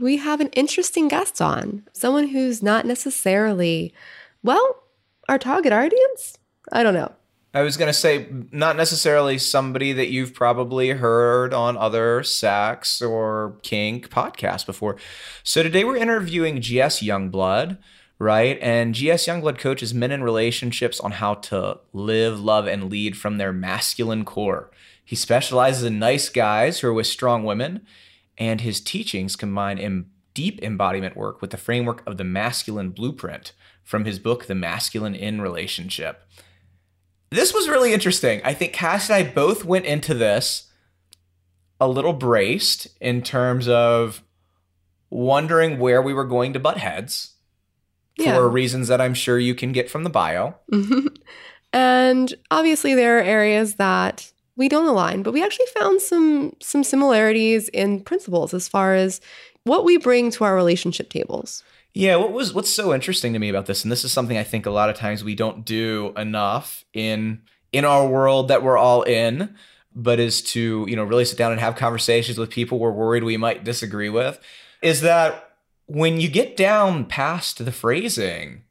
we have an interesting guest on, someone who's not necessarily, well, our target audience. I don't know. I was going to say, not necessarily somebody that you've probably heard on other sex or kink podcasts before. So today we're interviewing GS Youngblood, right? And GS Youngblood coaches men in relationships on how to live, love, and lead from their masculine core. He specializes in nice guys who are with strong women and his teachings combine Im- deep embodiment work with the framework of the masculine blueprint from his book, The Masculine in Relationship. This was really interesting. I think Cass and I both went into this a little braced in terms of wondering where we were going to butt heads Yeah. for reasons that I'm sure you can get from the bio. and obviously, there are areas that we don't align, but we actually found some some similarities in principles as far as what we bring to our relationship tables. Yeah, what was what's so interesting to me about this, and this is something I think a lot of times we don't do enough in in our world that we're all in, but is to you know really sit down and have conversations with people we're worried we might disagree with, is that when you get down past the phrasing,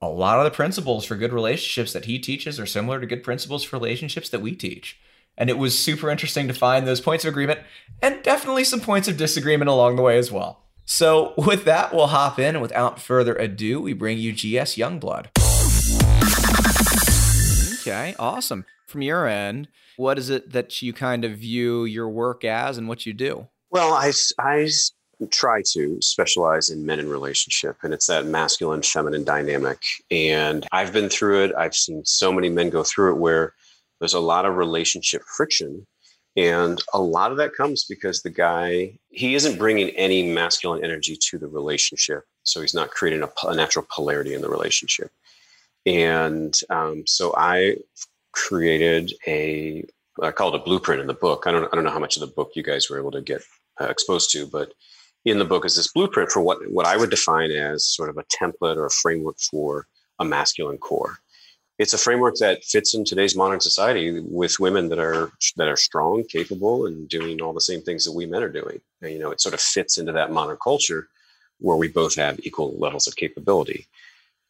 a lot of the principles for good relationships that he teaches are similar to good principles for relationships that we teach. And it was super interesting to find those points of agreement and definitely some points of disagreement along the way as well. So, with that, we'll hop in. And without further ado, we bring you GS Youngblood. Okay, awesome. From your end, what is it that you kind of view your work as and what you do? Well, I try to specialize in men in relationship, and it's that masculine feminine dynamic. And I've been through it. I've seen so many men go through it where there's a lot of relationship friction. And a lot of that comes because the guy, he isn't bringing any masculine energy to the relationship. So he's not creating a, a natural polarity in the relationship. And um, so I created a, I call it a blueprint in the book. I don't, I don't know how much of the book you guys were able to get uh, exposed to, but in the book is this blueprint for what, what I would define as sort of a template or a framework for a masculine core. It's a framework that fits in today's modern society with women that are that are strong, capable, and doing all the same things that we men are doing. And, you know, it sort of fits into that modern culture where we both have equal levels of capability.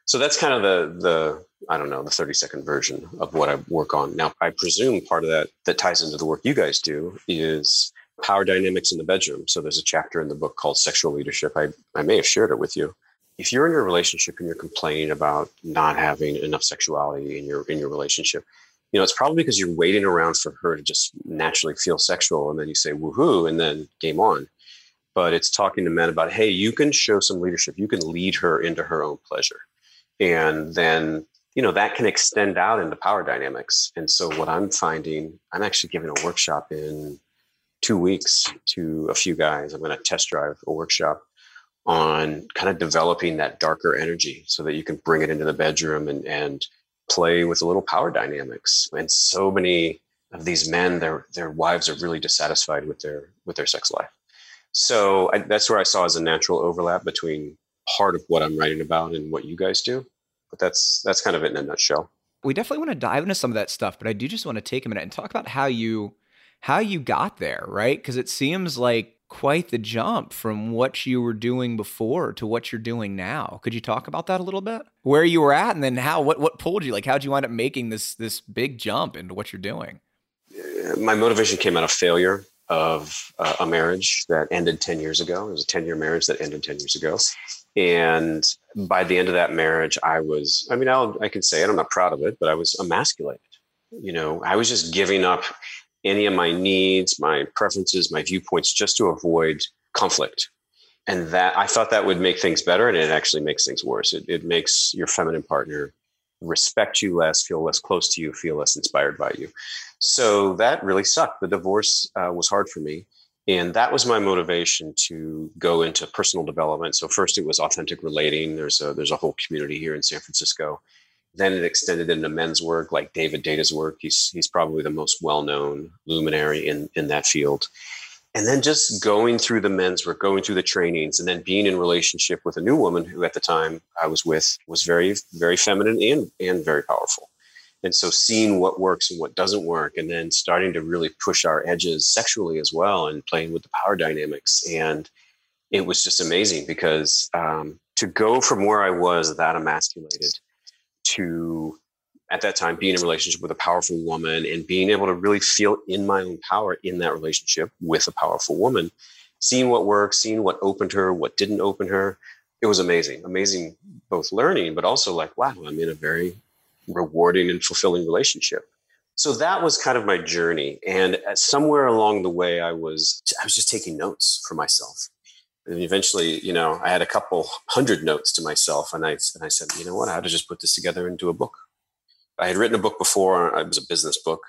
So that's kind of the the I don't know the thirty second version of what I work on. Now I presume part of that that ties into the work you guys do is power dynamics in the bedroom. So there's a chapter in the book called sexual leadership. I I may have shared it with you. If you're in your relationship and you're complaining about not having enough sexuality in your in your relationship, you know it's probably because you're waiting around for her to just naturally feel sexual, and then you say woohoo, and then game on. But it's talking to men about hey, you can show some leadership. You can lead her into her own pleasure and then you know that can extend out into power dynamics and so what i'm finding i'm actually giving a workshop in two weeks to a few guys i'm going to test drive a workshop on kind of developing that darker energy so that you can bring it into the bedroom and and play with a little power dynamics. And so many of these men their their wives are really dissatisfied with their with their sex life. So I, that's where i saw as a natural overlap between part of what i'm writing about and what you guys do. But that's that's kind of it in a nutshell. We definitely want to dive into some of that stuff, but I do just want to take a minute and talk about how you how you got there, right? Because it seems like quite the jump from what you were doing before to what you're doing now. Could you talk about that a little bit? Where you were at and then how what what pulled you? Like how'd you wind up making this this big jump into what you're doing? my motivation came out of failure of uh, a marriage that ended 10 years ago. It was a 10 year marriage that ended 10 years ago. And by the end of that marriage, I was, I mean, I'll, I can say it, I'm not proud of it, but I was emasculated. You know, I was just giving up any of my needs, my preferences, my viewpoints just to avoid conflict. And that I thought that would make things better, and it actually makes things worse. It, it makes your feminine partner respect you less, feel less close to you, feel less inspired by you. So that really sucked. The divorce uh, was hard for me. And that was my motivation to go into personal development. So first it was authentic relating. There's a there's a whole community here in San Francisco. Then it extended into men's work, like David Deida's work. He's he's probably the most well-known luminary in, in that field. And then just going through the men's work, going through the trainings, and then being in relationship with a new woman who at the time I was with was very, very feminine and and very powerful. And so seeing what works and what doesn't work, and then starting to really push our edges sexually as well and playing with the power dynamics. And it was just amazing because um, to go from where I was that emasculated to at that time being in a relationship with a powerful woman and being able to really feel in my own power in that relationship with a powerful woman, seeing what worked, seeing what opened her, what didn't open her. It was amazing, amazing both learning, but also like, wow, I'm in a very rewarding and fulfilling relationship. So that was kind of my journey. And uh, somewhere along the way, I was, I was just taking notes for myself. And eventually, you know, I had a couple hundred notes to myself. And I, and I said, you know what, I had to just put this together into a book. I had written a book before. Uh, it was a business book.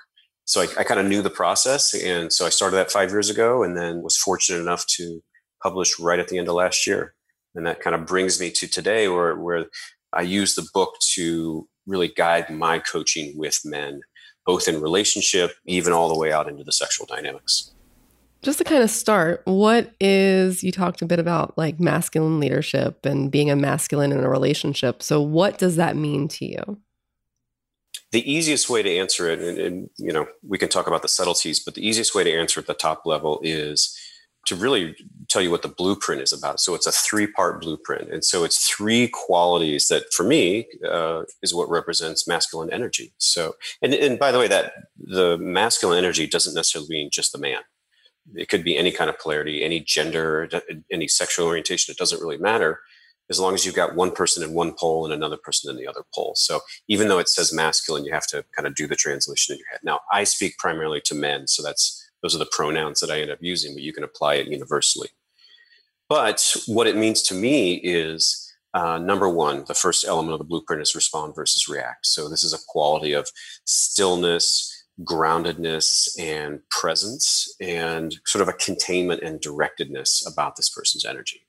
So I, I kind of knew the process. And so I started that five years ago and then was fortunate enough to publish right at the end of last year. And that kind of brings me to today where, where I use the book to really guide my coaching with men, both in relationship, even all the way out into the sexual dynamics. Just to kind of start, what is, you talked a bit about like masculine leadership and being a masculine in a relationship. So, what does that mean to you? The easiest way to answer it, and, and you know, we can talk about the subtleties, but the easiest way to answer at the top level is to really tell you what the blueprint is about. So it's a three part blueprint. And so it's three qualities that for me uh, is what represents masculine energy. So, and, and by the way, that the masculine energy doesn't necessarily mean just the man. It could be any kind of polarity, any gender, any sexual orientation. It doesn't really matter as long as you've got one person in one pole and another person in the other pole. So even though it says masculine, you have to kind of do the translation in your head. Now, I speak primarily to men, so that's those are the pronouns that I end up using, but you can apply it universally. But what it means to me is uh, number one, the first element of the blueprint is respond versus react. So this is a quality of stillness, groundedness, and presence, and sort of a containment and directedness about this person's energy.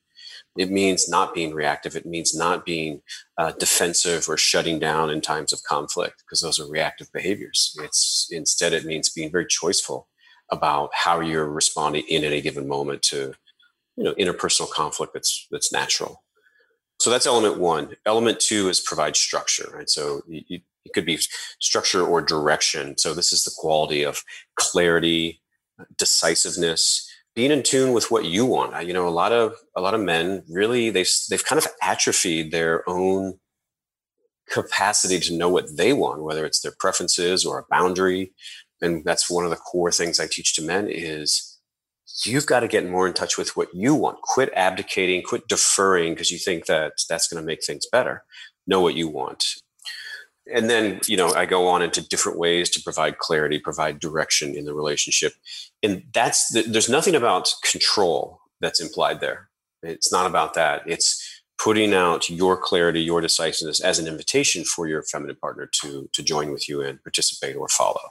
It means not being reactive. It means not being uh, defensive or shutting down in times of conflict because those are reactive behaviors. It's instead it means being very choiceful about how you're responding in any given moment to you know interpersonal conflict that's that's natural so that's element one element two is provide structure right so you, it could be structure or direction so this is the quality of clarity decisiveness being in tune with what you want you know a lot of a lot of men really they've they've kind of atrophied their own capacity to know what they want whether it's their preferences or a boundary and that's one of the core things I teach to men is you've got to get more in touch with what you want. Quit abdicating, quit deferring because you think that that's going to make things better. Know what you want. And then, you know, I go on into different ways to provide clarity, provide direction in the relationship. And that's the, there's nothing about control that's implied there. It's not about that. It's putting out your clarity, your decisiveness as an invitation for your feminine partner to to join with you and participate or follow.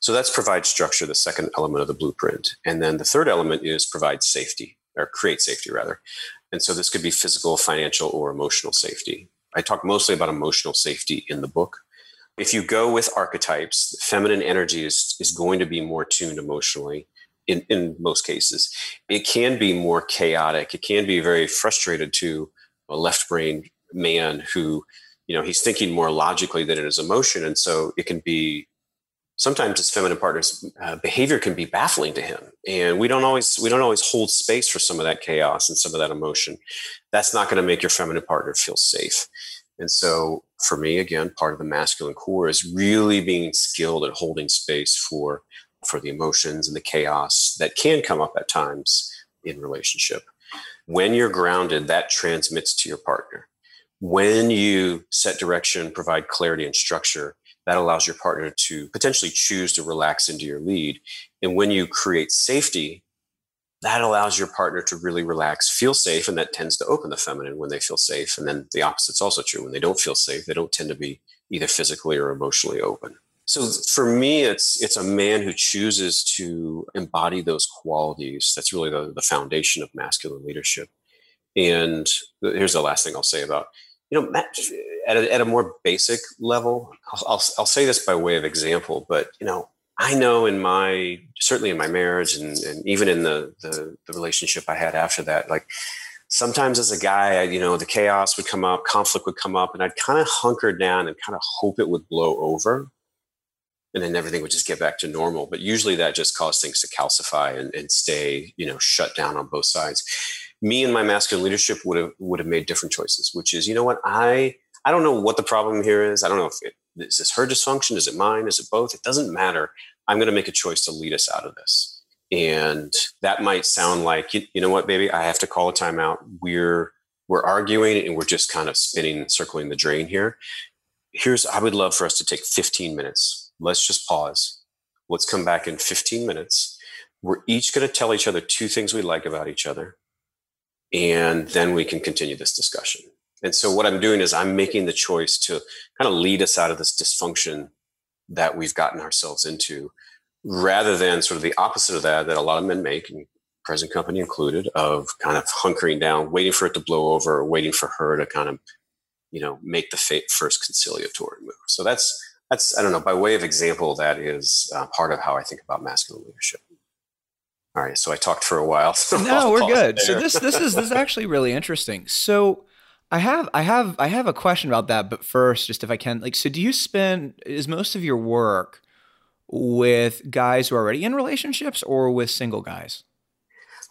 So that's provide structure, the second element of the blueprint. And then the third element is provide safety or create safety rather. And so this could be physical, financial, or emotional safety. I talk mostly about emotional safety in the book. If you go with archetypes, feminine energy is, is going to be more tuned emotionally in, in most cases. It can be more chaotic. It can be very frustrated to a left brain man who, you know, he's thinking more logically than it is emotion. And so it can be sometimes his feminine partner's uh, behavior can be baffling to him. And we don't always we don't always hold space for some of that chaos and some of that emotion. That's not going to make your feminine partner feel safe. And so for me again part of the masculine core is really being skilled at holding space for for the emotions and the chaos that can come up at times in relationship. When you're grounded, that transmits to your partner. When you set direction, provide clarity and structure, that allows your partner to potentially choose to relax into your lead. And when you create safety, that allows your partner to really relax, feel safe, and that tends to open the feminine when they feel safe. And then the opposite's also true. When they don't feel safe, they don't tend to be either physically or emotionally open. So for me, it's it's a man who chooses to embody those qualities. That's really the, the foundation of masculine leadership. And here's the last thing I'll say about you know at a, at a more basic level. I'll, I'll, I'll say this by way of example, but you know I know in my certainly in my marriage and, and even in the, the, the relationship I had after that, like sometimes as a guy, I, you know, the chaos would come up, conflict would come up, and I'd kind of hunker down and kind of hope it would blow over, and then everything would just get back to normal. But usually that just caused things to calcify and, and stay, you know, shut down on both sides. Me and my masculine leadership would have would have made different choices, which is, you know what, I I don't know what the problem here is. I don't know if it, is this her dysfunction? Is it mine? Is it both? It doesn't matter. I'm going to make a choice to lead us out of this. And that might sound like, you, you know what, baby, I have to call a timeout. We're we're arguing and we're just kind of spinning, circling the drain here. Here's I would love for us to take 15 minutes. Let's just pause. Let's come back in 15 minutes. We're each going to tell each other two things we like about each other. And then we can continue this discussion. And so what I'm doing is I'm making the choice to kind of lead us out of this dysfunction that we've gotten ourselves into rather than sort of the opposite of that that a lot of men make and present company included of kind of hunkering down waiting for it to blow over or waiting for her to kind of you know make the first conciliatory move. So that's that's i don't know by way of example that is uh, part of how i think about masculine leadership. All right so i talked for a while so no we're good. So this this is this is actually really interesting. So I have I have I have a question about that, but first, just if I can, like, so do you spend is most of your work with guys who are already in relationships or with single guys?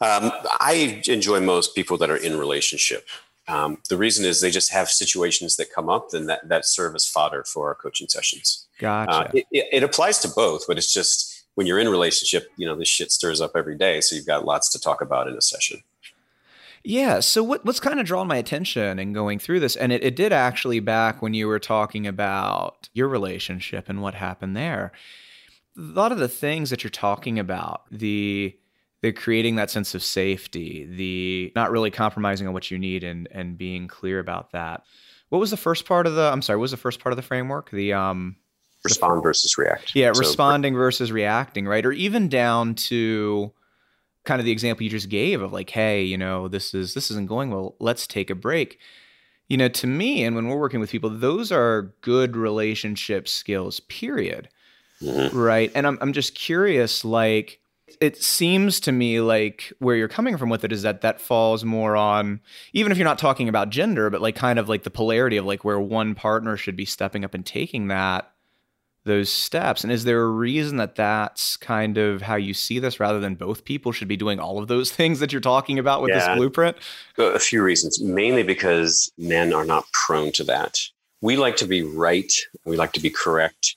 Um, I enjoy most people that are in relationship. Um, the reason is they just have situations that come up, and that that serve as fodder for our coaching sessions. Gotcha. Uh, it, it, it applies to both, but it's just when you're in relationship, you know, this shit stirs up every day, so you've got lots to talk about in a session. Yeah. So what, what's kind of drawn my attention in going through this, and it, it did actually back when you were talking about your relationship and what happened there. A lot of the things that you're talking about, the the creating that sense of safety, the not really compromising on what you need and and being clear about that. What was the first part of the I'm sorry, what was the first part of the framework? The um respond versus react. Yeah, so, responding versus reacting, right? Or even down to kind of the example you just gave of like, hey, you know, this is this isn't going well. Let's take a break. You know, to me, and when we're working with people, those are good relationship skills. Period. Mm-hmm. Right. And I'm I'm just curious, like. It seems to me like where you're coming from with it is that that falls more on, even if you're not talking about gender, but like kind of like the polarity of like where one partner should be stepping up and taking that those steps and is there a reason that that's kind of how you see this rather than both people should be doing all of those things that you're talking about with yeah. this blueprint a few reasons mainly because men are not prone to that. We like to be right we like to be correct.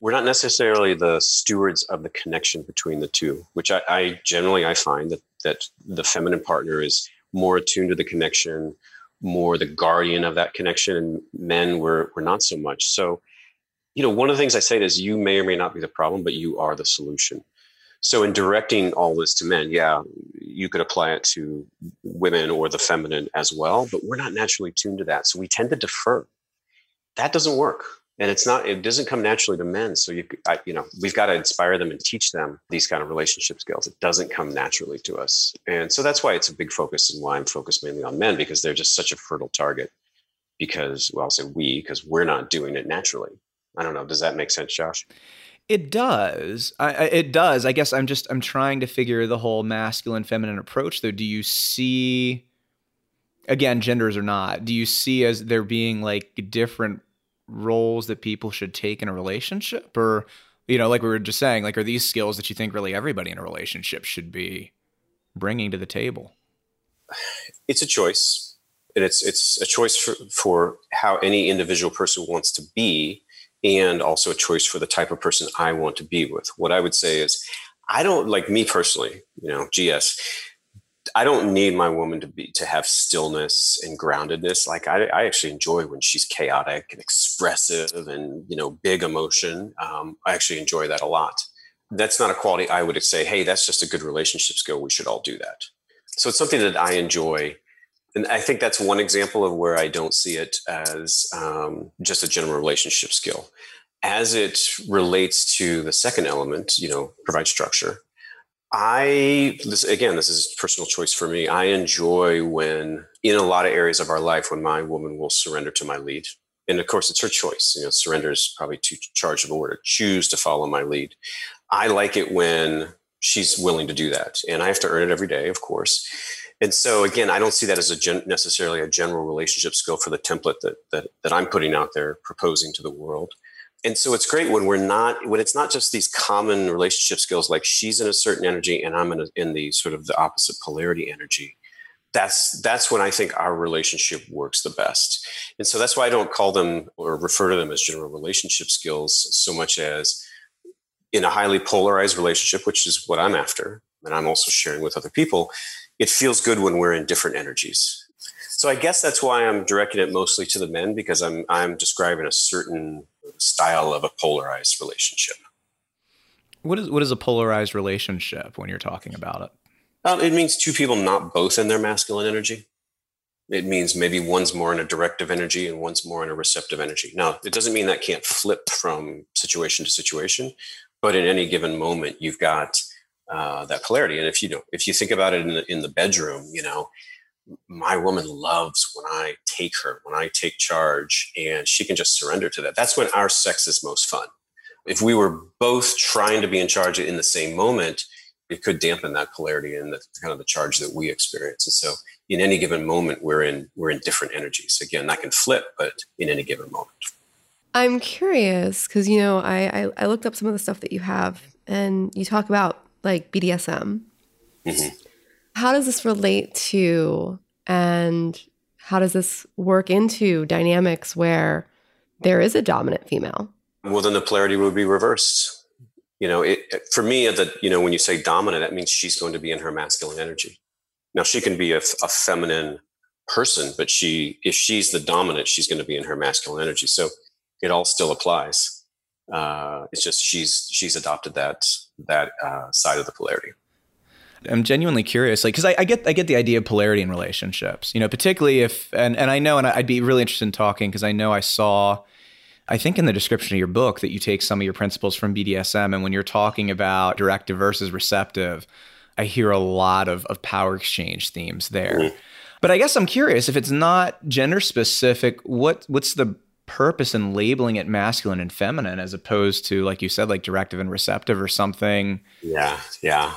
We're not necessarily the stewards of the connection between the two which i, I generally i find that that the feminine partner is more attuned to the connection more the guardian of that connection and men were, were not so much. So you know, one of the things I say is you may or may not be the problem, but you are the solution. So in directing all this to men, yeah, you could apply it to women or the feminine as well, but we're not naturally tuned to that. So we tend to defer. That doesn't work. And it's not, it doesn't come naturally to men. So you, I, you know, we've got to inspire them and teach them these kind of relationship skills. It doesn't come naturally to us. And so that's why it's a big focus and why I'm focused mainly on men because they're just such a fertile target because, well, I'll say we, because we're not doing it naturally. I don't know. Does that make sense, Josh? It does. I, I, it does. I guess I'm just I'm trying to figure the whole masculine feminine approach. Though, do you see? Again, genders or not, do you see as there being like different roles that people should take in a relationship, or you know, like we were just saying, like are these skills that you think really everybody in a relationship should be bringing to the table? It's a choice, and it's it's a choice for, for how any individual person wants to be and also a choice for the type of person I want to be with. What I would say is, I don't like me personally, you know, GS. I don't need my woman to be to have stillness and groundedness. Like I, I actually enjoy when she's chaotic and expressive and you know big emotion. Um, I actually enjoy that a lot. That's not a quality I would say. Hey, that's just a good relationship skill. We should all do that. So it's something that I enjoy, and I think that's one example of where I don't see it as um, just a general relationship skill. As it relates to the second element, you know, provide structure I this again, this is personal choice for me. I enjoy when in a lot of areas of our life when my woman will surrender to my lead. And of course it's her choice. You know, surrender is probably too a word. Choose to follow my lead. I like it when she's willing to do that. And I have to earn it every day, of course. And so again, I don't see that as a gen- necessarily a general relationship skill for the template that, that that I'm putting out there, proposing to the world. And so it's great when we're not when it's not just these common relationship skills like she's in a certain energy and i'm in, a, in the sort of the opposite polarity energy. That's that's when i think our relationship works the best. And so that's why i don't call them or refer to them as general relationship skills so much as in a highly polarized relationship which is what i'm after and i'm also sharing with other people it feels good when we're in different energies so I guess that's why I'm directing it mostly to the men because I'm I'm describing a certain style of a polarized relationship. What is what is a polarized relationship when you're talking about it? Um, it means two people not both in their masculine energy. It means maybe one's more in a directive energy and one's more in a receptive energy. Now, it doesn't mean that can't flip from situation to situation, but in any given moment, you've got uh, that polarity. And if you know, if you think about it in the, in the bedroom, you know, my woman loves when I take her, when I take charge, and she can just surrender to that. That's when our sex is most fun. If we were both trying to be in charge in the same moment, it could dampen that polarity and the kind of the charge that we experience. And so, in any given moment, we're in we're in different energies. Again, that can flip, but in any given moment. I'm curious because you know I, I, I looked up some of the stuff that you have, and you talk about like BDSM. Mm-hmm how does this relate to and how does this work into dynamics where there is a dominant female? Well, then the polarity would be reversed. You know, it, for me, that you know, when you say dominant, that means she's going to be in her masculine energy. Now, she can be a, a feminine person, but she, if she's the dominant, she's going to be in her masculine energy. So it all still applies. Uh, it's just she's she's adopted that that uh, side of the polarity. I'm genuinely curious, like, because I, I, get I get the idea of polarity in relationships, you know, particularly if and and I know, and I'd be really interested in talking because I know I saw, I think in the description of your book that you take some of your principles from BDSM, and when you're talking about directive versus receptive, I hear a lot of of power exchange themes there. Mm-hmm. But I guess I'm curious if it's not gender specific, what what's the purpose in labeling it masculine and feminine as opposed to like you said like directive and receptive or something yeah yeah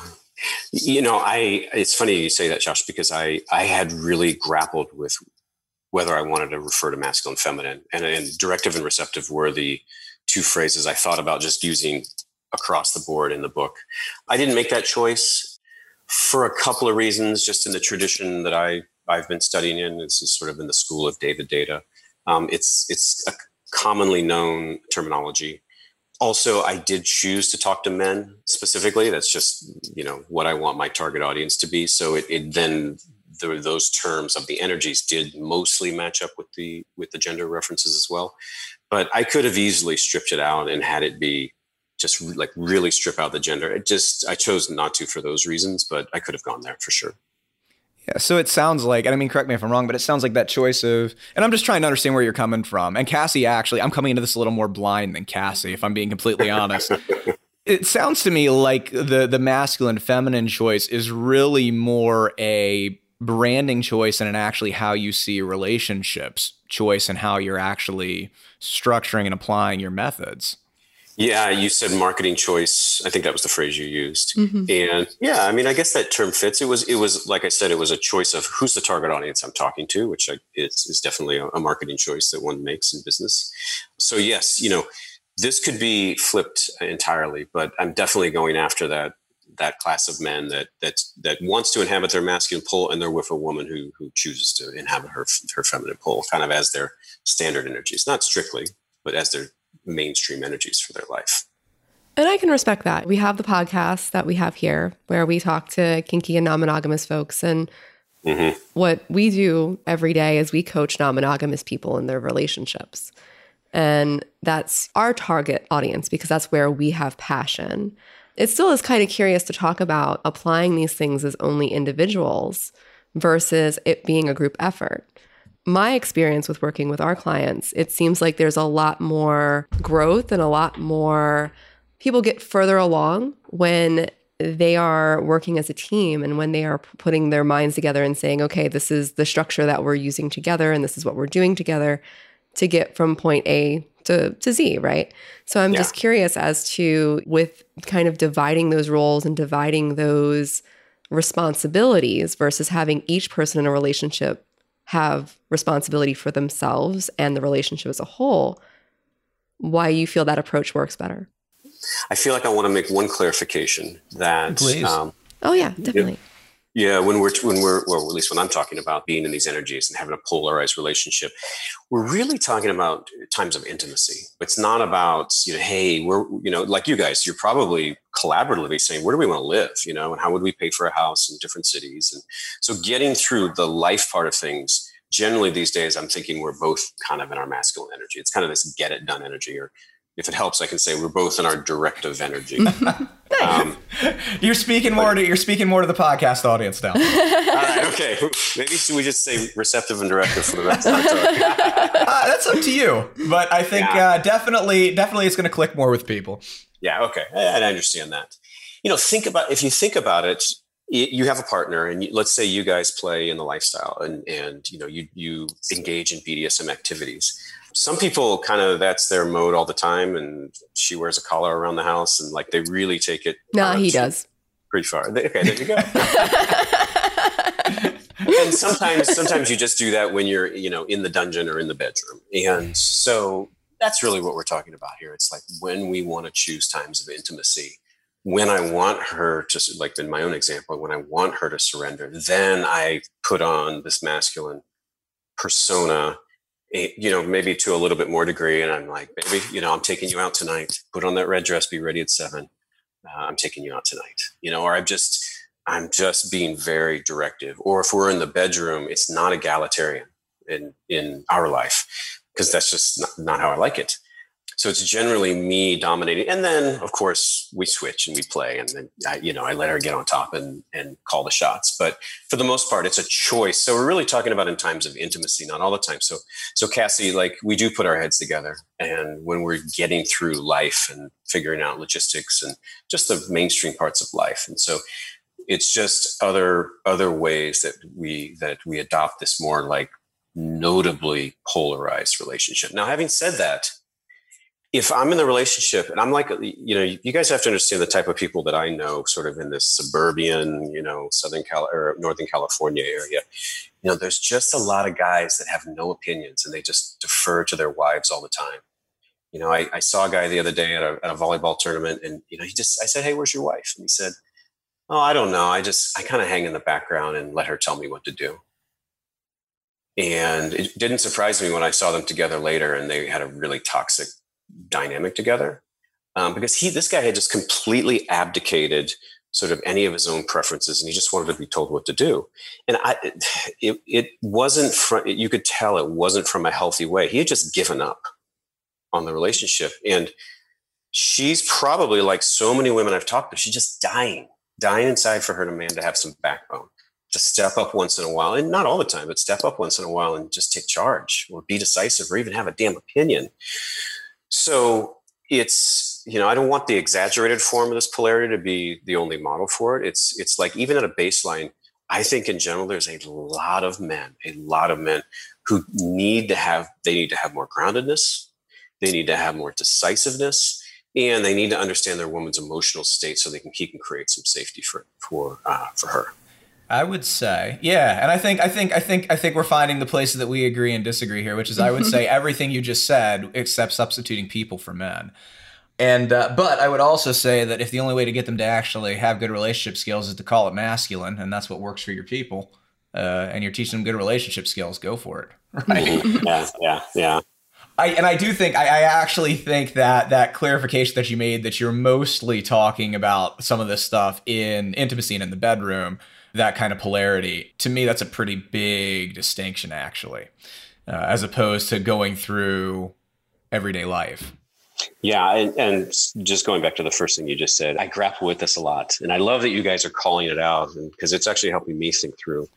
you know, I it's funny you say that, Josh, because I I had really grappled with whether I wanted to refer to masculine, feminine, and, and directive and receptive were the two phrases I thought about just using across the board in the book. I didn't make that choice for a couple of reasons, just in the tradition that I I've been studying in. This is sort of in the school of David Deida. Um, it's it's a commonly known terminology. Also i did choose to talk to men specifically. That's just you know what i want my target audience to be. So it, it then the, those terms of the energies did mostly match up with the with the gender references as well. But i could have easily stripped it out and had it be just like really strip out the gender. It just i chose not to for those reasons but i could have gone there for sure yeah, so it sounds like, and I mean, correct me if I'm wrong, but it sounds like that choice of, and I'm just trying to understand where you're coming from. And Cassie, actually, I'm coming into this a little more blind than Cassie, if I'm being completely honest. it sounds to me like the the masculine feminine choice is really more a branding choice and an actually how you see relationships choice and how you're actually structuring and applying your methods. Yeah, you said marketing choice. I think that was the phrase you used. Mm-hmm. And yeah, I mean, I guess that term fits. It was, it was like I said, it was a choice of who's the target audience I'm talking to, which I, is, is definitely a, a marketing choice that one makes in business. So yes, you know, this could be flipped entirely, but I'm definitely going after that that class of men that that that wants to inhabit their masculine pole, and they're with a woman who who chooses to inhabit her her feminine pole, kind of as their standard energies, not strictly, but as their mainstream energies for their life. And I can respect that. We have the podcast that we have here where we talk to kinky and non monogamous folks. And Mm-hmm. what we do every day is we coach non monogamous people in their relationships. And that's our target audience because that's where we have passion. It still is kind of curious to talk about applying these things as only individuals versus it being a group effort. My experience with working with our clients, it seems like there's a lot more growth and a lot more people get further along when they are working as a team and when they are putting their minds together and saying, okay, this is the structure that we're using together and this is what we're doing together to get from point A to, to Z, right? So I'm just curious as to with kind of dividing those roles and dividing those responsibilities versus having each person in a relationship have responsibility for themselves and the relationship as a whole, why you feel that approach works better. I feel like I want to make one clarification that Please. um, Oh yeah, definitely. Yeah, when we're when we're well, at least when I'm talking about being in these energies and having a polarized relationship, we're really talking about times of intimacy. It's not about you know, hey, we're you know, like you guys, you're probably collaboratively saying, where do we want to live, you know, and how would we pay for a house in different cities, and so getting through the life part of things. Generally, these days, I'm thinking we're both kind of in our masculine energy. It's kind of this get it done energy, or if it helps, I can say we're both in our directive energy. um, You're speaking more to you're speaking more to the podcast audience now. All right, okay. Maybe should we just say receptive and directive for the rest of the talk? Uh, that's up to you, but I think Yeah. uh, definitely definitely it's going to click more with people. Yeah, okay. I, I understand that. You know, think about if you think about it, you have a partner, and let's say you guys play in the lifestyle, and and you know you you engage in BDSM activities. Some people kind of that's their mode all the time, and she wears a collar around the house, and like they really take it. Nah, uh, he does. pretty far. Okay, there you go. and sometimes sometimes you just do that when you're you know in the dungeon or in the bedroom and so that's really what we're talking about here. It's like when we want to choose times of intimacy when i want her to like in my own example when i want her to surrender then i put on this masculine persona eh, you know maybe to a little bit more degree and i'm like baby you know i'm taking you out tonight. Put on that red dress be ready at seven. Uh, i'm taking you out tonight. You know or i'm just I'm just being very directive. Or if we're in the bedroom, it's not egalitarian in in our life because that's just not, not how I like it. So it's generally me dominating, and then of course we switch and we play, and then I, you know I let her get on top and and call the shots. But for the most part, it's a choice. So we're really talking about in times of intimacy, not all the time. So so Cassie, like we do put our heads together, and when we're getting through life and figuring out logistics and just the mainstream parts of life, and so it's just other other ways that we that we adopt this more like notably polarized relationship now having said that if i'm in the relationship and i'm like you know you guys have to understand the type of people that i know sort of in this suburban you know southern cal or northern california area you know there's just a lot of guys that have no opinions and they just defer to their wives all the time you know i, I saw a guy the other day at a, at a volleyball tournament and you know he just i said hey where's your wife and he said Oh, I don't know. I just I kind of hang in the background and let her tell me what to do. And it didn't surprise me when I saw them together later, and they had a really toxic dynamic together, um, because he this guy had just completely abdicated sort of any of his own preferences, and he just wanted to be told what to do. And I, it it wasn't from you could tell it wasn't from a healthy way. He had just given up on the relationship, and she's probably like so many women I've talked to, she's just dying dying inside for her man to have some backbone to step up once in a while and not all the time but step up once in a while and just take charge or be decisive or even have a damn opinion. So it's you know i don't want the exaggerated form of this polarity to be the only model for it. It's it's like even at a baseline i think in general there's a lot of men a lot of men who need to have they need to have more groundedness. They need to have more decisiveness and they need to understand their woman's emotional state so they can he can create some safety for for uh, for her. I would say, yeah, and I think, I think, I think, I think we're finding the places that we agree and disagree here, which is, I would say everything you just said, except substituting people for men. And uh, but I would also say that if the only way to get them to actually have good relationship skills is to call it masculine, and that's what works for your people, uh, and you're teaching them good relationship skills, go for it, right? yeah, yeah, yeah. I, and I do think I, I, actually think that that clarification that you made that you're mostly talking about some of this stuff in intimacy and in the bedroom, that kind of polarity. To me, that's a pretty big distinction, actually, uh, as opposed to going through everyday life. Yeah, and, and just going back to the first thing you just said, I grapple with this a lot, and I love that you guys are calling it out because it's actually helping me think through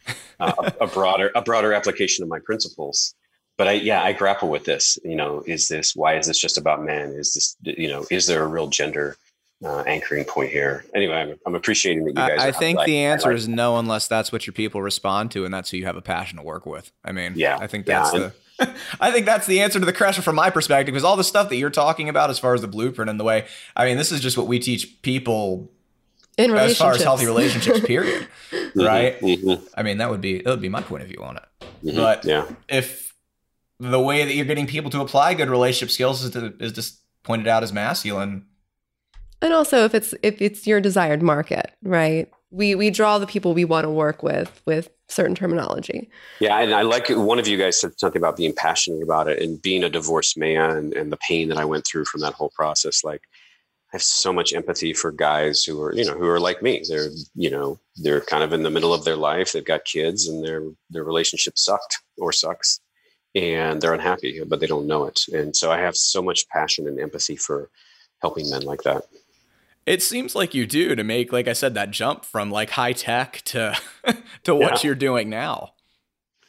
uh, a, a broader a broader application of my principles. But I, yeah, I grapple with this. You know, is this why is this just about men? Is this you know, is there a real gender uh, anchoring point here? Anyway, I'm, I'm appreciating that you guys. I, I think the answer like, is no, unless that's what your people respond to, and that's who you have a passion to work with. I mean, yeah, I think that's yeah, the. I think that's the answer to the question from my perspective because all the stuff that you're talking about as far as the blueprint and the way I mean this is just what we teach people in as far as healthy relationships period mm-hmm, right mm-hmm. I mean that would be that would be my point of view on it mm-hmm, but yeah. if the way that you're getting people to apply good relationship skills is, to, is just pointed out as masculine and also if it's if it's your desired market right we we draw the people we want to work with with certain terminology. Yeah, and I like one of you guys said something about being passionate about it and being a divorced man and, and the pain that I went through from that whole process. Like I have so much empathy for guys who are, you know, who are like me. They're, you know, they're kind of in the middle of their life. They've got kids and their their relationship sucked or sucks. And they're unhappy, but they don't know it. And so I have so much passion and empathy for helping men like that. It seems like you do to make, like I said, that jump from like high tech to to what yeah. you're doing now.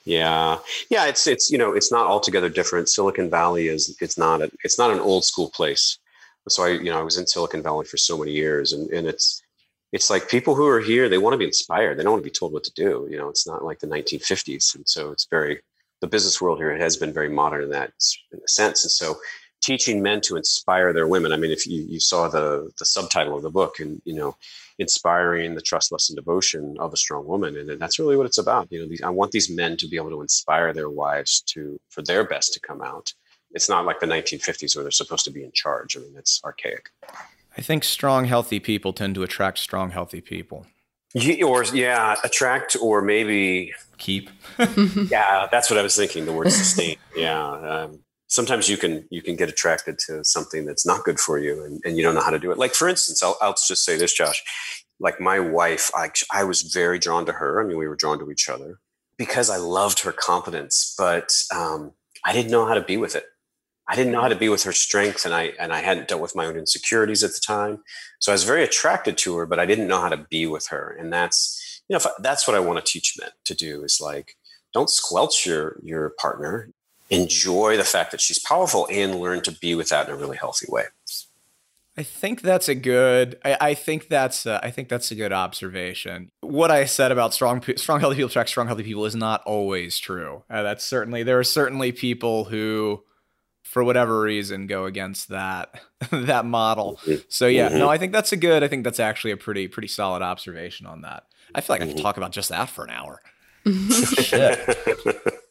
Yeah, yeah. It's it's you know it's not altogether different. Silicon Valley is it's not a it's not an old school place. So I you know I was in Silicon Valley for so many years, and and it's it's like people who are here they want to be inspired. They don't want to be told what to do. You know, it's not like the 1950s, and so it's very the business world here has been very modern in that in a sense, and so teaching men to inspire their women. I mean, if you, you saw the the subtitle of the book, and you know, inspiring the trust, lust, and devotion of a strong woman, and that's really what it's about. You know, these, I want these men to be able to inspire their wives to for their best to come out. It's not like the 1950s where they're supposed to be in charge. I mean, it's archaic. I think strong, healthy people tend to attract strong, healthy people. or yeah, attract or maybe keep. yeah, that's what I was thinking. The word sustain. Yeah, um, sometimes you can you can get attracted to something that's not good for you and, and you don't know how to do it. Like for instance I'll, I'll just say this josh. Like my wife I, I was very drawn to her. I mean we were drawn to each other because i loved her confidence but um, i didn't know how to be with it. I didn't know how to be with her strength and i and i hadn't dealt with my own insecurities at the time. So i was very attracted to her but i didn't know how to be with her. And that's you know I, that's what i want to teach men to do is like don't squelch your your partner enjoy the fact that she's powerful and learn to be with that in a really healthy way. I think that's a good. I, I think that's. A, I think that's a good observation. What I said about strong, strong healthy people attract strong healthy people is not always true. Uh, that's certainly there are certainly people who, for whatever reason, go against that that model. Mm-hmm. So yeah, mm-hmm. no, I think that's a good. I think that's actually a pretty pretty solid observation on that. I feel like mm-hmm. I could mm-hmm. talk about just that for an hour. Shit.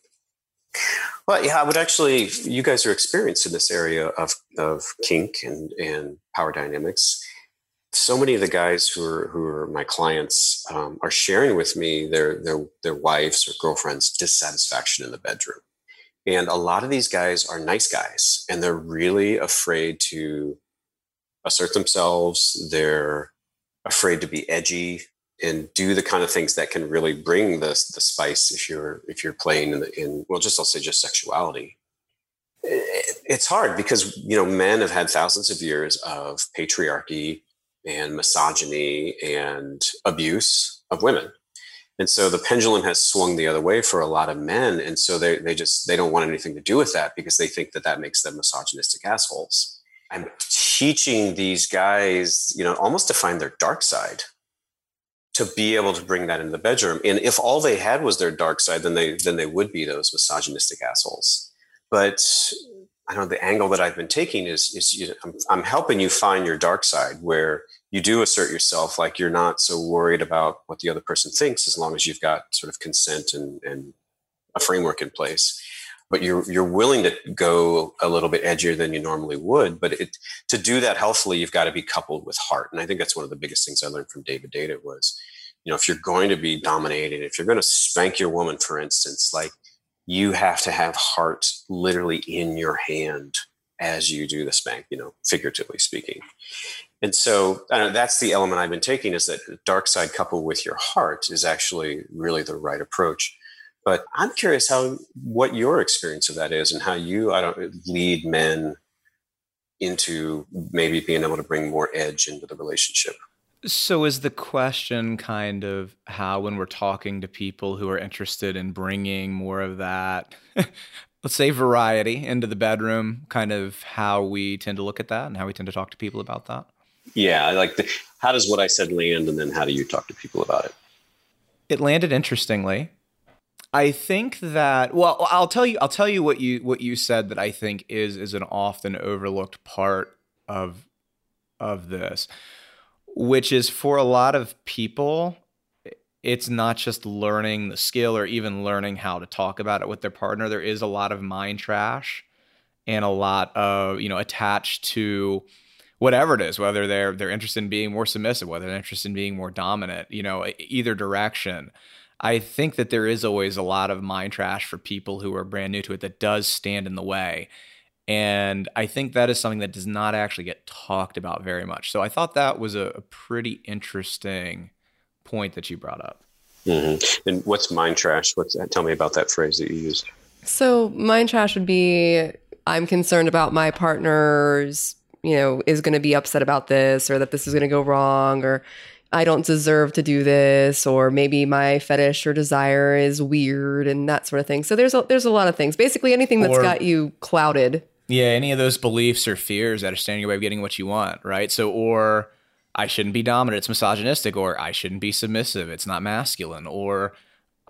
Well, yeah, I would actually. You guys are experienced in this area of of kink and and power dynamics. So many of the guys who are who are my clients um, are sharing with me their their their wives or girlfriends' dissatisfaction in the bedroom, and a lot of these guys are nice guys, and they're really afraid to assert themselves. They're afraid to be edgy and do the kind of things that can really bring the the spice if you're if you're playing in, the, in well just I'll say just sexuality. It, it's hard because you know men have had thousands of years of patriarchy and misogyny and abuse of women. And so the pendulum has swung the other way for a lot of men. And so they, they just, they don't want anything to do with that because they think that that makes them misogynistic assholes. I'm teaching these guys, you know, almost to find their dark side to be able to bring that in the bedroom. And if all they had was their dark side, then they then they would be those misogynistic assholes. But I don't know the angle that I've been taking is is you know, I'm, I'm helping you find your dark side where you do assert yourself like you're not so worried about what the other person thinks as long as you've got sort of consent and, and a framework in place but you're you're willing to go a little bit edgier than you normally would. But it, to do that healthfully, you've got to be coupled with heart. And I think that's one of the biggest things I learned from David Deida was, you know, if you're going to be dominating, if you're going to spank your woman, for instance, like you have to have heart literally in your hand as you do the spank, you know, figuratively speaking. And so uh, that's the element I've been taking is that dark side coupled with your heart is actually really the right approach. But I'm curious how what your experience of that is and how you I don't lead men into maybe being able to bring more edge into the relationship. So, is the question kind of how, when we're talking to people who are interested in bringing more of that, let's say variety into the bedroom, kind of how we tend to look at that and how we tend to talk to people about that? Yeah, like the, how does what I said land, and then how do you talk to people about it? It landed interestingly. I think that well, I'll tell you, I'll tell you what you what you said that I think is is an often overlooked part of of this which is for a lot of people it's not just learning the skill or even learning how to talk about it with their partner. There is a lot of mind trash and a lot of you know attached to whatever it is whether they're they're interested in being more submissive whether they're interested in being more dominant you know either direction i think that there is always a lot of mind trash for people who are brand new to it that does stand in the way and I think that is something that does not actually get talked about very much. So I thought that was a, a pretty interesting point that you brought up. Mm-hmm. And what's mind trash? What's that? tell me about that phrase that you used. So mind trash would be I'm concerned about my partner's, you know, is going to be upset about this or that this is going to go wrong or I don't deserve to do this, or maybe my fetish or desire is weird and that sort of thing. So there's a, there's a lot of things. Basically, anything that's or, got you clouded yeah, any of those beliefs or fears that are standing in your way of getting what you want, right? So, or I shouldn't be dominant, it's misogynistic, or I shouldn't be submissive, it's not masculine, or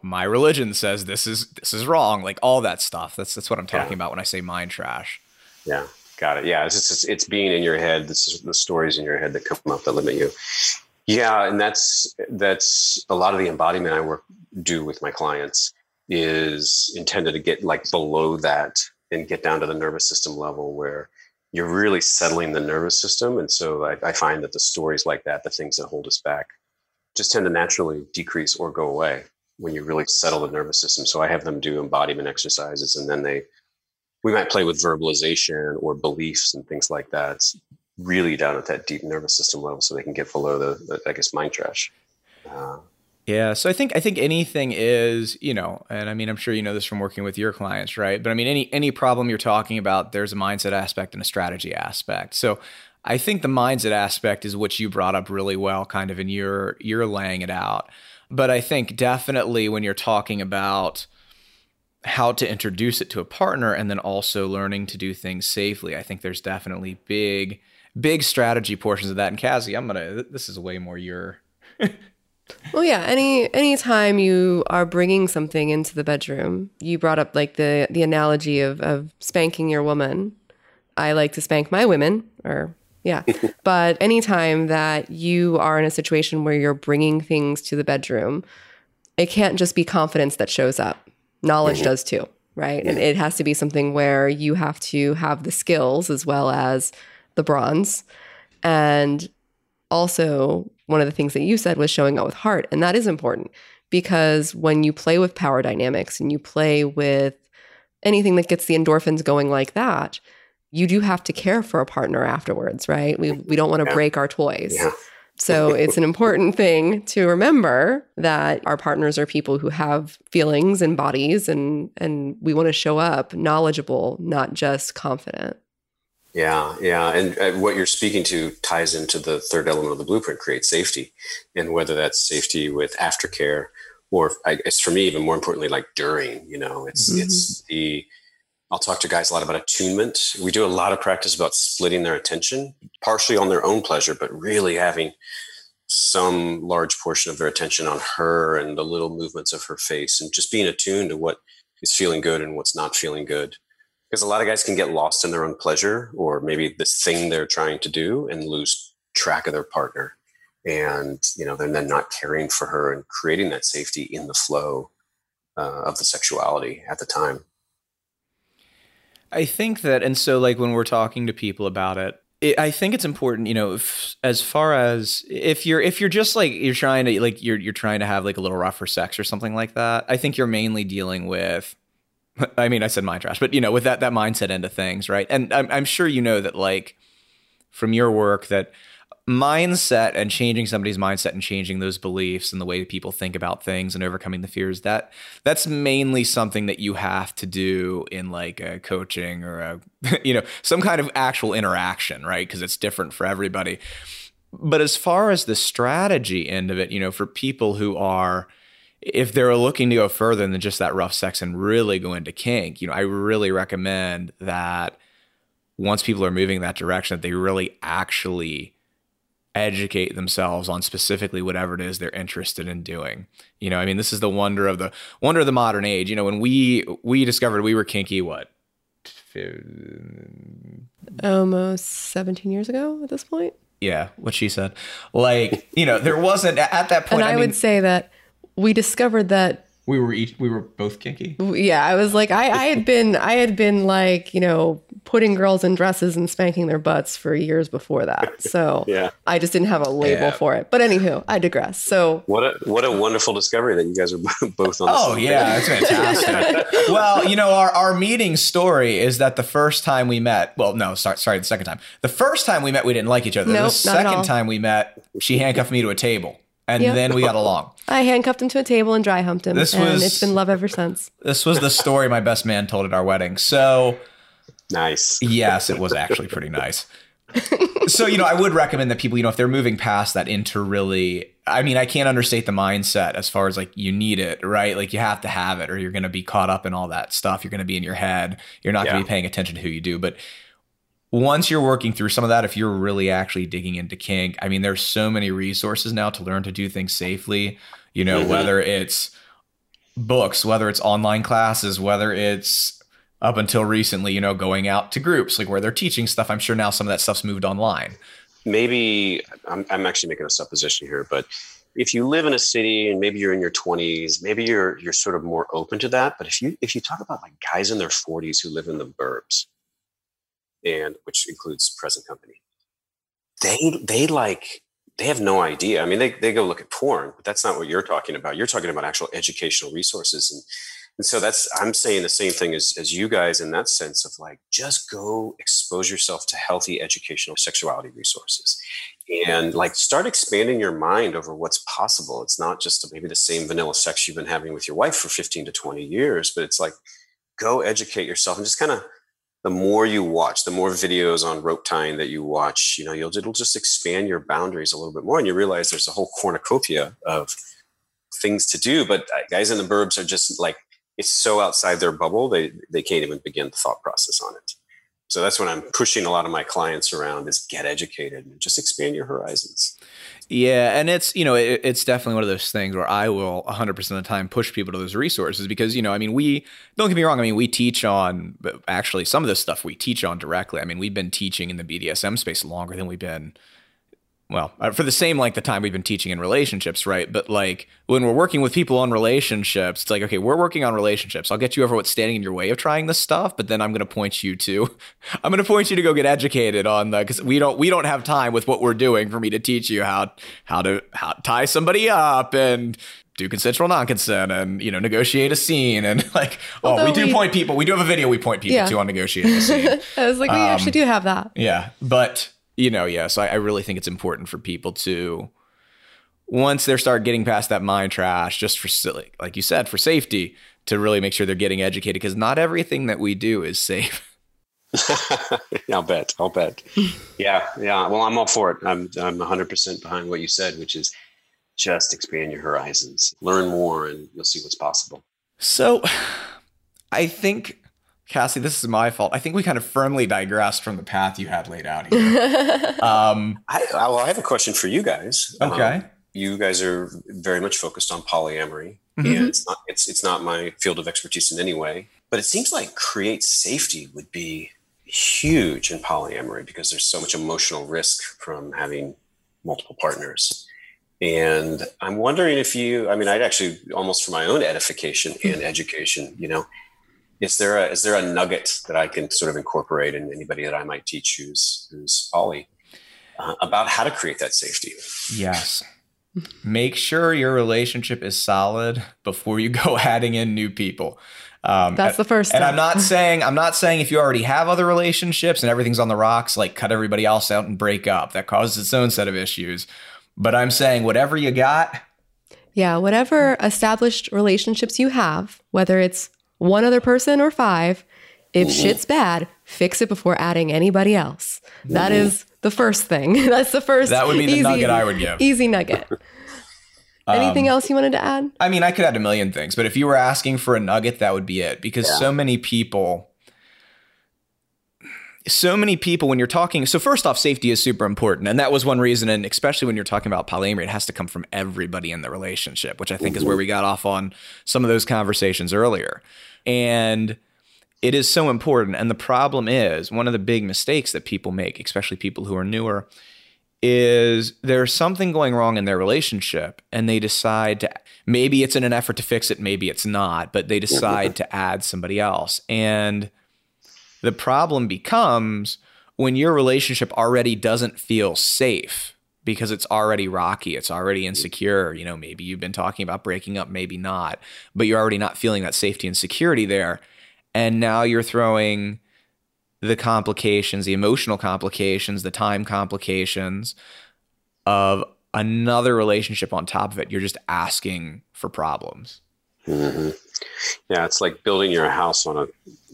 my religion says this is this is wrong, like all that stuff. That's that's what I'm talking yeah. about when I say mind trash. Yeah, got it. Yeah, it's it's, it's being in your head. This is the stories in your head that come up that limit you. Yeah, and that's that's a lot of the embodiment I work do with my clients is intended to get like below that and get down to the nervous system level where you're really settling the nervous system. And so I, I, find that the stories like that, the things that hold us back, just tend to naturally decrease or go away when you really settle the nervous system. So I have them do embodiment exercises and then they, we might play with verbalization or beliefs and things like that, really down at that deep nervous system level so they can get below the, the I guess, mind trash. Uh, yeah, so I think I think anything is, you know, and I mean I'm sure you know this from working with your clients, right? But I mean any any problem you're talking about, there's a mindset aspect and a strategy aspect. So I think the mindset aspect is what you brought up really well kind of in your you're laying it out. But I think definitely when you're talking about how to introduce it to a partner and then also learning to do things safely, I think there's definitely big big strategy portions of that. And Cassie, I'm gonna this is way more your well, yeah. Any anytime you are bringing something into the bedroom, you brought up like the the analogy of of spanking your woman. I like to spank my women, or yeah. but anytime that you are in a situation where you're bringing things to the bedroom, it can't just be confidence that shows up. Knowledge mm-hmm. does too, right? And it has to be something where you have to have the skills as well as the bronze. And also one of the things that you said was showing up with heart. And that is important because when you play with power dynamics and you play with anything that gets the endorphins going like that, you do have to care for a partner afterwards, right? We, we don't want to break our toys. Yeah. So it's an important thing to remember that our partners are people who have feelings and bodies and and we want to show up knowledgeable, not just confident. Yeah, yeah, and uh, what you're speaking to ties into the third element of the blueprint: create safety, and whether that's safety with aftercare, or I guess for me, even more importantly, like during. You know, it's mm-hmm. it's the I'll talk to guys a lot about attunement. We do a lot of practice about splitting their attention, partially on their own pleasure, but really having some large portion of their attention on her and the little movements of her face, and just being attuned to what is feeling good and what's not feeling good because a lot of guys can get lost in their own pleasure or maybe this thing they're trying to do and lose track of their partner and you know they're then not caring for her and creating that safety in the flow uh, of the sexuality at the time i think that and so like when we're talking to people about it, it I think it's important, you know, if, as far as if you're if you're just like you're trying to like you're you're trying to have like a little rougher sex or something like that. I think you're mainly dealing with I mean, I said mind trash, but you know, with that that mindset end of things, right? And I'm, I'm sure you know that, like, from your work, that mindset and changing somebody's mindset and changing those beliefs and the way people think about things and overcoming the fears that that's mainly something that you have to do in like a coaching or a you know some kind of actual interaction right because it's different for everybody but as far as the strategy end of it you know for people who are if they're looking to go further than just that rough sex and really go into kink you know i really recommend that once people are moving that direction that they really actually educate themselves on specifically whatever it is they're interested in doing. You know, I mean, this is the wonder of the wonder of the modern age. You know, when we we discovered we were kinky, what? Almost 17 years ago at this point. Yeah, what she said. Like, you know, there wasn't at that point. And I, I mean, would say that we discovered that we were each we were both kinky. Yeah, I was like I, I had been I had been like, you know, putting girls in dresses and spanking their butts for years before that. So yeah. I just didn't have a label yeah. for it. But anywho, I digress. So what a what a wonderful discovery that you guys are both on. Oh yeah, it's fantastic. well, you know, our our meeting story is that the first time we met, well, no, sorry, sorry, the second time. The first time we met, we didn't like each other. Nope, the second time we met, she handcuffed me to a table and yep. then we got along. I handcuffed him to a table and dry humped him. This and was, it's been love ever since. This was the story my best man told at our wedding. So nice. Yes, it was actually pretty nice. so you know, I would recommend that people, you know, if they're moving past that into really, I mean, I can't understate the mindset as far as like you need it, right? Like you have to have it, or you're going to be caught up in all that stuff. You're going to be in your head. You're not yeah. going to be paying attention to who you do, but once you're working through some of that, if you're really actually digging into kink, I mean, there's so many resources now to learn to do things safely. You know, mm-hmm. whether it's books, whether it's online classes, whether it's up until recently, you know, going out to groups like where they're teaching stuff. I'm sure now some of that stuff's moved online. Maybe I'm, I'm actually making a supposition here, but if you live in a city and maybe you're in your 20s, maybe you're you're sort of more open to that. But if you if you talk about like guys in their 40s who live in the burbs, and which includes present company. They they like they have no idea. I mean, they they go look at porn, but that's not what you're talking about. You're talking about actual educational resources and and so that's I'm saying the same thing as as you guys in that sense of like just go expose yourself to healthy educational sexuality resources and like start expanding your mind over what's possible. It's not just maybe the same vanilla sex you've been having with your wife for 15 to 20 years, but it's like go educate yourself and just kind of the more you watch, the more videos on rope tying that you watch, you know, you'll it'll just expand your boundaries a little bit more, and you realize there's a whole cornucopia of things to do. But uh, guys in the burbs are just like it's so outside their bubble they they can't even begin the thought process on it. So that's what I'm pushing a lot of my clients around is get educated and just expand your horizons. Yeah, and it's you know it, it's definitely one of those things where I will 100 percent of the time push people to those resources because you know I mean we don't get me wrong I mean we teach on actually some of this stuff we teach on directly. I mean we've been teaching in the BDSM space longer than we've been well, uh, for the same length of time we've been teaching in relationships, right? But like when we're working with people on relationships, it's like, okay, we're working on relationships. I'll get you over what's standing in your way of trying this stuff, but then I'm going to point you to, I'm going to point you to go get educated on the, because we don't, we don't have time with what we're doing for me to teach you how, how to, how tie somebody up and do consensual non-consent and you know negotiate a scene and like oh we do we, point people we do have a video we point people yeah. to on negotiating a scene i was like we um, actually do have that yeah but you know, yes, yeah, so I, I really think it's important for people to once they start getting past that mind trash, just for like, like you said, for safety, to really make sure they're getting educated because not everything that we do is safe. I'll bet. I'll bet. yeah, yeah. Well, I'm all for it. I'm I'm 100 percent behind what you said, which is just expand your horizons, learn more, and you'll see what's possible. So, I think Cassie, this is my fault. I think we kind of firmly digressed from the path you had laid out here. um, I, well, I have a question for you guys. Okay. Um, you guys are very much focused on polyamory, mm-hmm. and it's not it's it's not my field of expertise in any way. But it seems like create safety would be huge in polyamory because there's so much emotional risk from having multiple partners. And I'm wondering if you, I mean, I'd actually almost for my own edification and education, you know, is there a is there a nugget that I can sort of incorporate in anybody that I might teach who's who's poly uh, about how to create that safety? Yes. Make sure your relationship is solid before you go adding in new people. Um, That's the first And step. I'm not saying I'm not saying if you already have other relationships and everything's on the rocks, like cut everybody else out and break up. That causes its own set of issues. But I'm saying whatever you got, Yeah, whatever established relationships you have, whether it's one other person or five, if shit's bad, fix it before adding anybody else. That is the first thing. That's the first. That would be the easy- nugget I would give. Easy nugget. Um, Anything else you wanted to add? I mean, I could add a million things, but if you were asking for a nugget, that would be it. Because so many people, so many people, when you're talking, so first off, safety is super important. And that was one reason. And especially when you're talking about polyamory, it has to come from everybody in the relationship, which I think is where we got off on some of those conversations earlier. And it is so important. And the problem is one of the big mistakes that people make, especially people who are newer, is there's something going wrong in their relationship and they decide to maybe it's in an effort to fix it maybe it's not but they decide to add somebody else and the problem becomes when your relationship already doesn't feel safe because it's already rocky it's already insecure you know maybe you've been talking about breaking up maybe not but you're already not feeling that safety and security there and now you're throwing the complications, the emotional complications, the time complications of another relationship on top of it. You're just asking for problems. hmm Yeah, it's like building your house on a,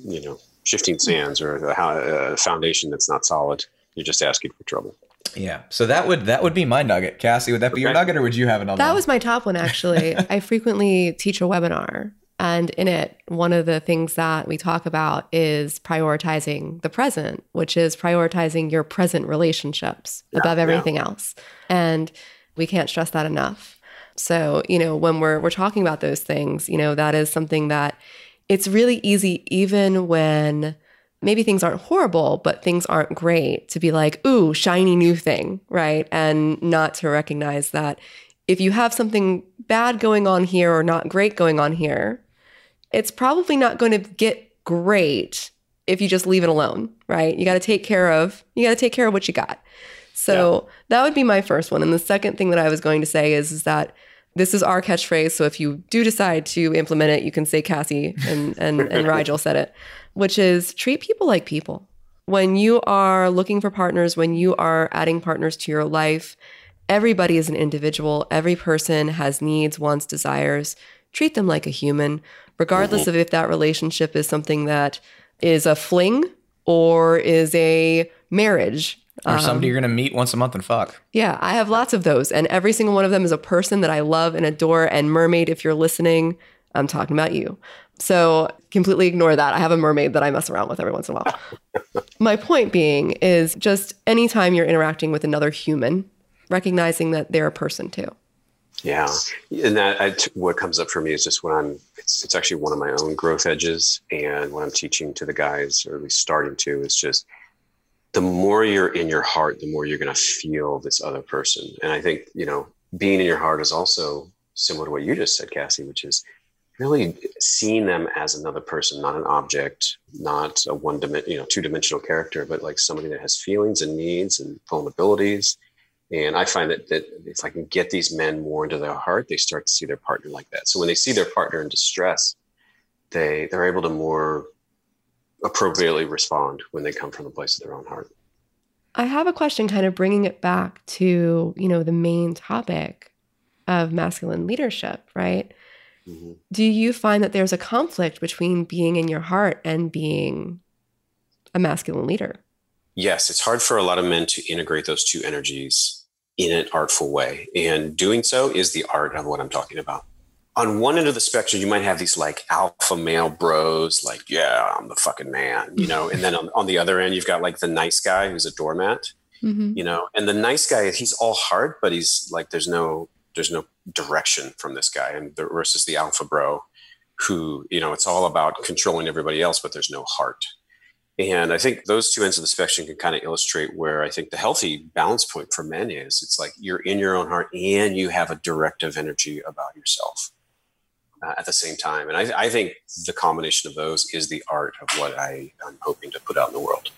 you know, shifting sands or a, a foundation that's not solid. You're just asking for trouble. Yeah. So that would that would be my nugget. Cassie, would that be your nugget or would you have another That one? was my top one, actually. I frequently teach a webinar, and in it, one of the things that we talk about is prioritizing the present, which is prioritizing your present relationships above yeah. everything else. And we can't stress that enough. So, you know, when we're we're talking about those things, you know, that is something that it's really easy even when maybe things aren't horrible, but things aren't great to be like, ooh, shiny new thing, right? And not to recognize that if you have something bad going on here or not great going on here, it's probably not going to get great if you just leave it alone, right? You got to take care of you got to take care of what you got. So that would be my first one. And the second thing that I was going to say is, is that this is our catchphrase. So if you do decide to implement it, you can say Cassie and and, and Rigel said it, which is treat people like people. When you are looking for partners, when you are adding partners to your life, everybody is an individual. Every person has needs, wants, desires. Treat them like a human, regardless of if that relationship is something that is a fling or is a marriage. Or um, somebody you're gonna meet once a month and fuck. Yeah, I have lots of those. And every single one of them is a person that I love and adore. And Mermaid, if you're listening, I'm talking about you. So completely ignore that. I have a mermaid that I mess around with every once in a while. My point being is just anytime you're interacting with another human, recognizing that they're a person too. Yeah, and that I t- what comes up for me is just when I'm. It's it's actually one of my own growth edges, and when I'm teaching to the guys, or at least starting to, is just the more you're in your heart, the more you're going to feel this other person. And I think you know, being in your heart is also similar to what you just said, Cassie, which is really seeing them as another person, not an object, not a one dimension, you know, two dimensional character, but like somebody that has feelings and needs and vulnerabilities. And I find that, that if I can get these men more into their heart, they start to see their partner like that. So when they see their partner in distress, they they're able to more appropriately respond when they come from the place of their own heart. I have a question kind of bringing it back to, you know, the main topic of masculine leadership, right? Mhm. Do you find that there's a conflict between being in your heart and being a masculine leader? Yes, it's hard for a lot of men to integrate those two energies in an artful way. And doing so is the art of what I'm talking about. On one end of the spectrum, you might have these like alpha male bros, like, yeah, I'm the fucking man, you know. and then on, on the other end, you've got like the nice guy who's a doormat, Mm-hmm. you know. And the nice guy, he's all heart, but he's like, there's no, there's no direction from this guy. And the, versus the alpha bro, who, you know, it's all about controlling everybody else, but there's no heart. And I think those two ends of the spectrum can kind of illustrate where I think the healthy balance point for men is. It's like you're in your own heart and you have a directive energy about yourself uh, at the same time. And I, I think the combination of those is the art of what I, I'm hoping to put out in the world.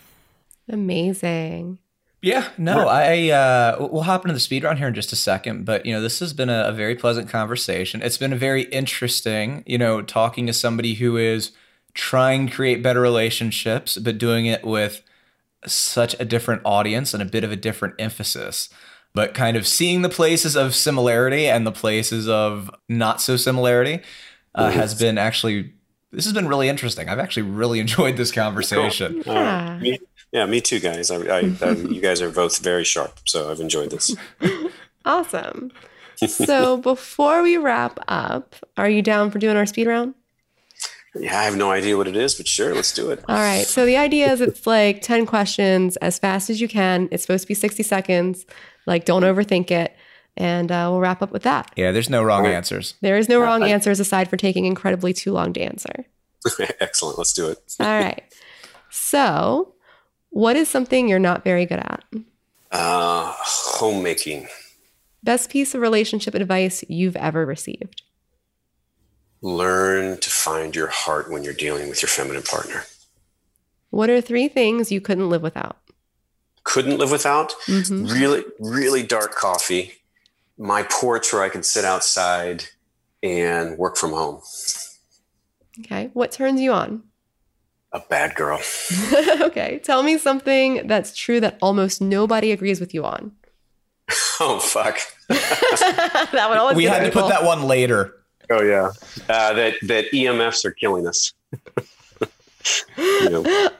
Amazing. Yeah, no, I uh, we'll hop into the speed round here in just a second, but you know, this has been a, a very pleasant conversation. It's been a very interesting, you know, talking to somebody who is trying to create better relationships, but doing it with such a different audience and a bit of a different emphasis. But kind of seeing the places of similarity and the places of not so similarity uh, has been actually this has been really interesting. I've actually really enjoyed this conversation. Cool. Uh, me, yeah, me too, guys. I, I, I, you guys are both very sharp, so I've enjoyed this. awesome. So before we wrap up, are you down for doing our speed round? Yeah, I have no idea what it is, but sure, let's do it. All right. So the idea is it's like 10 questions as fast as you can. It's supposed to be 60 seconds. Like, don't overthink it. And uh, we'll wrap up with that. Yeah, there's no wrong answers. There is no wrong answers aside for taking incredibly too long to answer. Excellent. Let's do it. All right. So, what is something you're not very good at? Uh, homemaking. Best piece of relationship advice you've ever received? Learn to find your heart when you're dealing with your feminine partner. What are three things you couldn't live without? Couldn't live without? Mm-hmm. Really, really dark coffee. My porch where I can sit outside and work from home. Okay. What turns you on? A bad girl. okay. Tell me something that's true that almost nobody agrees with you on. Oh, fuck. that would always We had to put that one later. Oh yeah, uh, that that EMFs are killing us.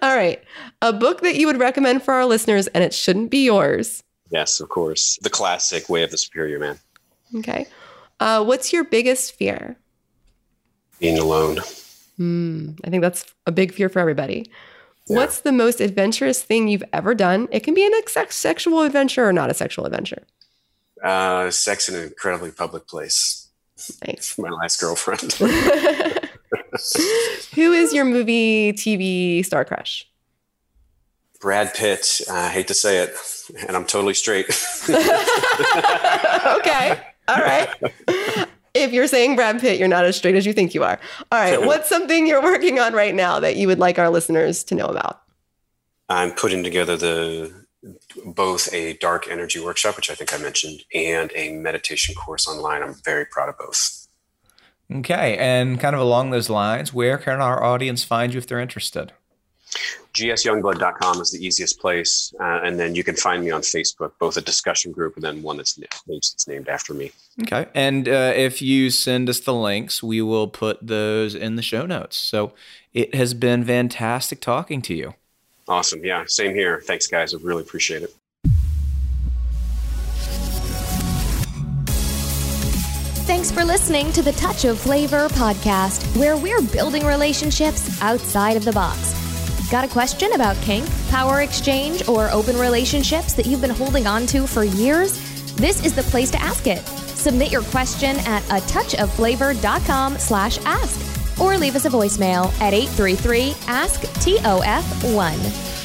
All right, a book that you would recommend for our listeners, and it shouldn't be yours. Yes, of course, the classic Way of the Superior Man. Okay, uh, what's your biggest fear? Being alone. Hmm, I think that's a big fear for everybody. Yeah. What's the most adventurous thing you've ever done? It can be an ex- sexual adventure or not a sexual adventure. Uh, sex in an incredibly public place. Nice. My last girlfriend. Who is your movie, TV star crush? Brad Pitt. I hate to say it, and I'm totally straight. okay. All right. If you're saying Brad Pitt, you're not as straight as you think you are. All right. What's something you're working on right now that you would like our listeners to know about? I'm putting together the both a dark energy workshop, which I think I mentioned, and a meditation course online. I'm very proud of both. Okay. And kind of along those lines, where can our audience find you if they're interested? gsyoungblood.com is the easiest place. Uh, and then you can find me on Facebook, both a discussion group and then one that's, that's named after me. Okay. And uh, if you send us the links, we will put those in the show notes. So it has been fantastic talking to you. Awesome. Yeah, same here. Thanks, guys. I really appreciate it. Thanks for listening to the Touch of Flavor podcast, where we're building relationships outside of the box. Got a question about kink, power exchange, or open relationships that you've been holding on to for years? This is the place to ask it. Submit your question at a touchofflavor.com slash ask or leave us a voicemail at 833 ask TOF1.